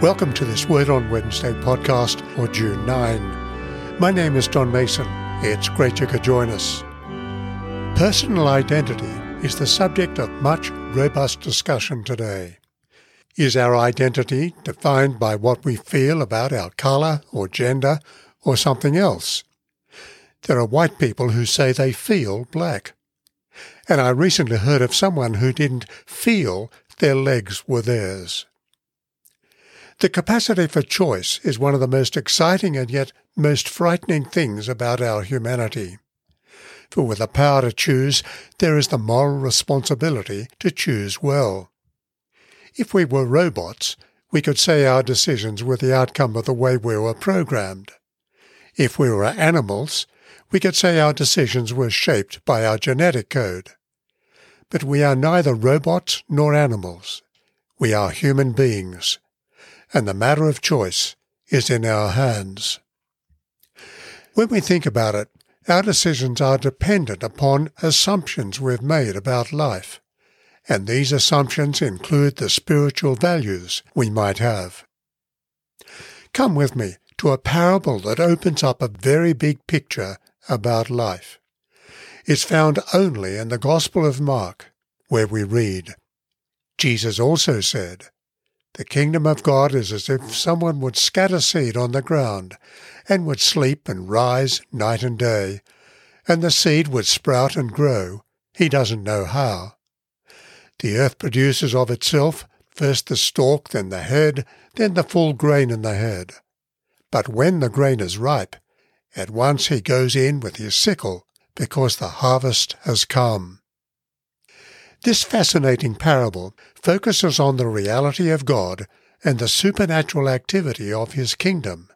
Welcome to this Word on Wednesday podcast for June 9. My name is John Mason. It's great you could join us. Personal identity is the subject of much robust discussion today. Is our identity defined by what we feel about our colour or gender or something else? There are white people who say they feel black. And I recently heard of someone who didn't feel their legs were theirs. The capacity for choice is one of the most exciting and yet most frightening things about our humanity. For with the power to choose, there is the moral responsibility to choose well. If we were robots, we could say our decisions were the outcome of the way we were programmed. If we were animals, we could say our decisions were shaped by our genetic code. But we are neither robots nor animals. We are human beings and the matter of choice is in our hands. When we think about it, our decisions are dependent upon assumptions we've made about life, and these assumptions include the spiritual values we might have. Come with me to a parable that opens up a very big picture about life. It's found only in the Gospel of Mark, where we read, Jesus also said, the kingdom of God is as if someone would scatter seed on the ground, and would sleep and rise night and day, and the seed would sprout and grow, he doesn't know how. The earth produces of itself first the stalk, then the head, then the full grain in the head. But when the grain is ripe, at once he goes in with his sickle, because the harvest has come. This fascinating parable focuses on the reality of God and the supernatural activity of his kingdom,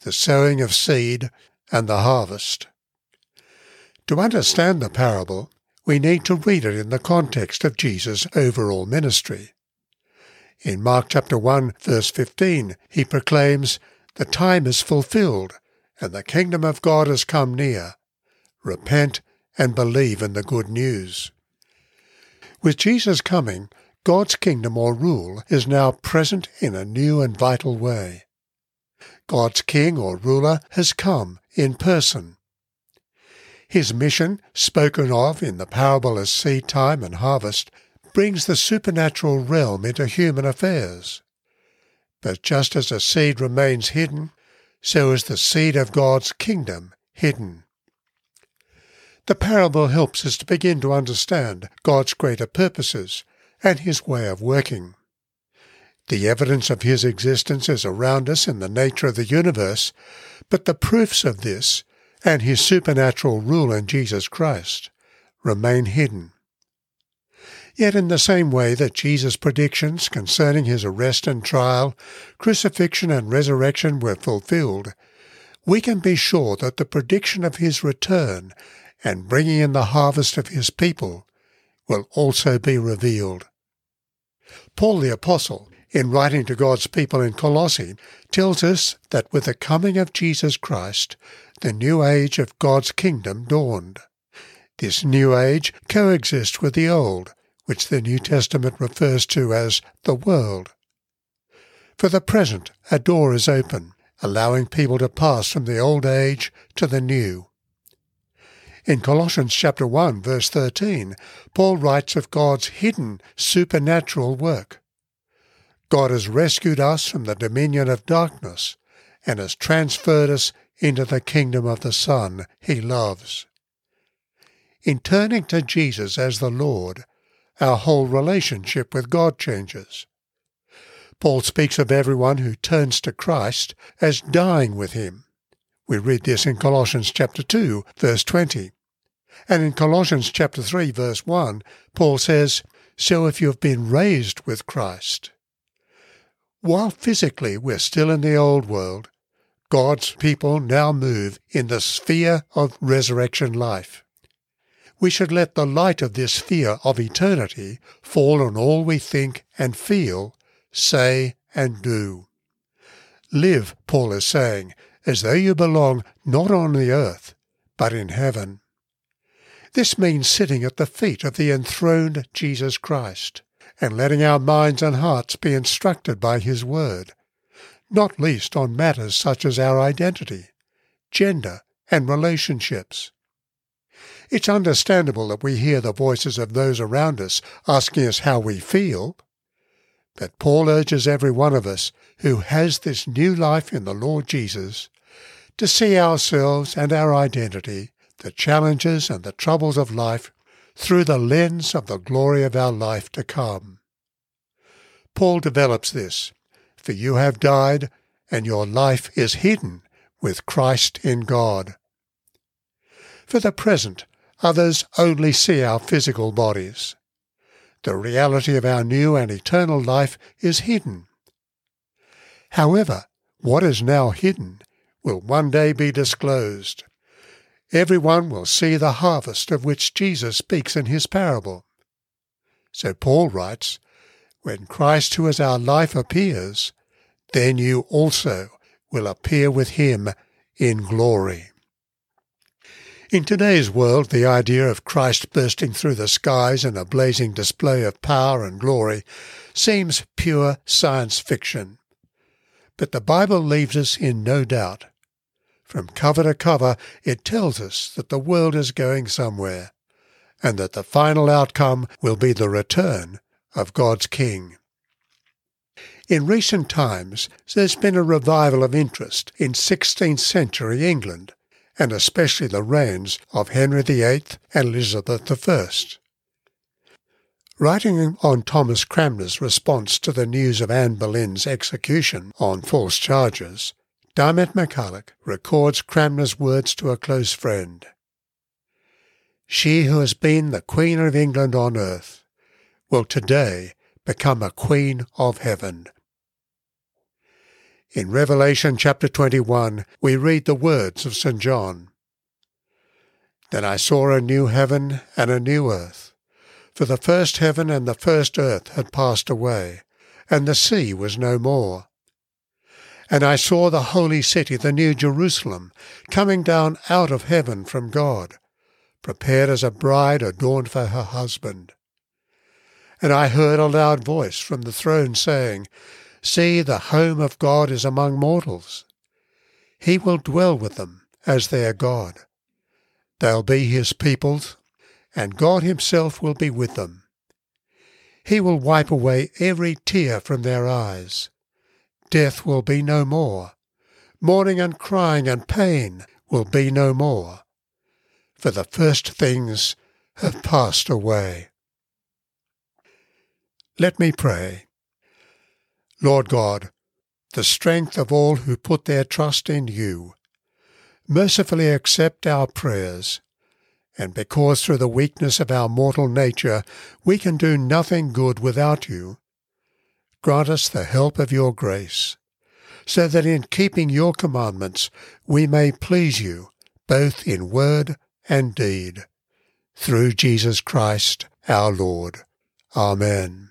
the sowing of seed and the harvest. To understand the parable, we need to read it in the context of Jesus' overall ministry. In Mark chapter 1 verse 15, he proclaims, The time is fulfilled, and the kingdom of God has come near. Repent and believe in the good news. With Jesus coming, God's kingdom or rule is now present in a new and vital way. God's king or ruler has come in person. His mission, spoken of in the parable as seed time and harvest, brings the supernatural realm into human affairs. But just as a seed remains hidden, so is the seed of God's kingdom hidden. The parable helps us to begin to understand God's greater purposes and His way of working. The evidence of His existence is around us in the nature of the universe, but the proofs of this and His supernatural rule in Jesus Christ remain hidden. Yet in the same way that Jesus' predictions concerning his arrest and trial, crucifixion and resurrection were fulfilled, we can be sure that the prediction of his return and bringing in the harvest of his people will also be revealed. Paul the Apostle, in writing to God's people in Colossae, tells us that with the coming of Jesus Christ, the new age of God's kingdom dawned. This new age coexists with the old, which the New Testament refers to as the world. For the present, a door is open, allowing people to pass from the old age to the new. In Colossians chapter 1 verse 13, Paul writes of God's hidden supernatural work. God has rescued us from the dominion of darkness and has transferred us into the kingdom of the Son he loves. In turning to Jesus as the Lord, our whole relationship with God changes. Paul speaks of everyone who turns to Christ as dying with him. We read this in Colossians chapter 2 verse 20. And in Colossians chapter 3 verse 1, Paul says, So if you have been raised with Christ. While physically we're still in the old world, God's people now move in the sphere of resurrection life. We should let the light of this sphere of eternity fall on all we think and feel, say and do. Live, Paul is saying, as though you belong not on the earth, but in heaven. This means sitting at the feet of the enthroned Jesus Christ and letting our minds and hearts be instructed by His Word, not least on matters such as our identity, gender, and relationships. It's understandable that we hear the voices of those around us asking us how we feel, but Paul urges every one of us who has this new life in the Lord Jesus to see ourselves and our identity, the challenges and the troubles of life, through the lens of the glory of our life to come. Paul develops this, for you have died, and your life is hidden with Christ in God. For the present, others only see our physical bodies. The reality of our new and eternal life is hidden. However, what is now hidden will one day be disclosed. Everyone will see the harvest of which Jesus speaks in his parable. So Paul writes, When Christ, who is our life, appears, then you also will appear with him in glory. In today's world, the idea of Christ bursting through the skies in a blazing display of power and glory seems pure science fiction. But the Bible leaves us in no doubt. From cover to cover, it tells us that the world is going somewhere, and that the final outcome will be the return of God's King. In recent times, there's been a revival of interest in 16th century England, and especially the reigns of Henry VIII and Elizabeth I. Writing on Thomas Cranmer's response to the news of Anne Boleyn's execution on false charges, Diarmaid MacCulloch records Cranmer's words to a close friend. She who has been the Queen of England on earth will today become a Queen of Heaven. In Revelation chapter 21, we read the words of St. John. Then I saw a new heaven and a new earth, for the first heaven and the first earth had passed away, and the sea was no more. And I saw the holy city, the new Jerusalem, coming down out of heaven from God, prepared as a bride adorned for her husband. And I heard a loud voice from the throne saying, See, the home of God is among mortals. He will dwell with them as their God. They'll be his peoples, and God himself will be with them. He will wipe away every tear from their eyes. Death will be no more. Mourning and crying and pain will be no more. For the first things have passed away. Let me pray. Lord God, the strength of all who put their trust in you, mercifully accept our prayers, and because through the weakness of our mortal nature we can do nothing good without you, grant us the help of your grace, so that in keeping your commandments we may please you both in word and deed. Through Jesus Christ our Lord. Amen.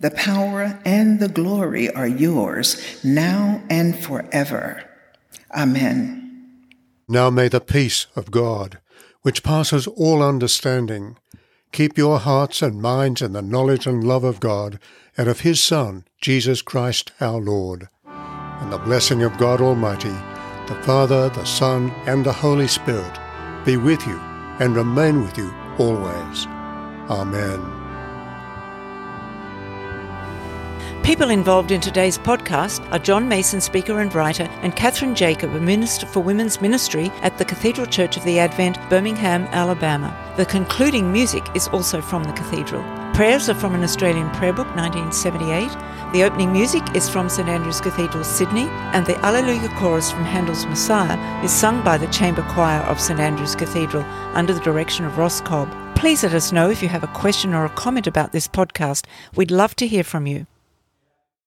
the power and the glory are yours now and forever. Amen. Now may the peace of God, which passes all understanding, keep your hearts and minds in the knowledge and love of God and of his Son, Jesus Christ our Lord. And the blessing of God Almighty, the Father, the Son, and the Holy Spirit be with you and remain with you always. Amen. People involved in today's podcast are John Mason, speaker and writer, and Catherine Jacob, a minister for women's ministry at the Cathedral Church of the Advent, Birmingham, Alabama. The concluding music is also from the cathedral. Prayers are from an Australian prayer book, 1978. The opening music is from St Andrew's Cathedral, Sydney, and the Alleluia chorus from Handel's Messiah is sung by the chamber choir of St Andrew's Cathedral under the direction of Ross Cobb. Please let us know if you have a question or a comment about this podcast. We'd love to hear from you.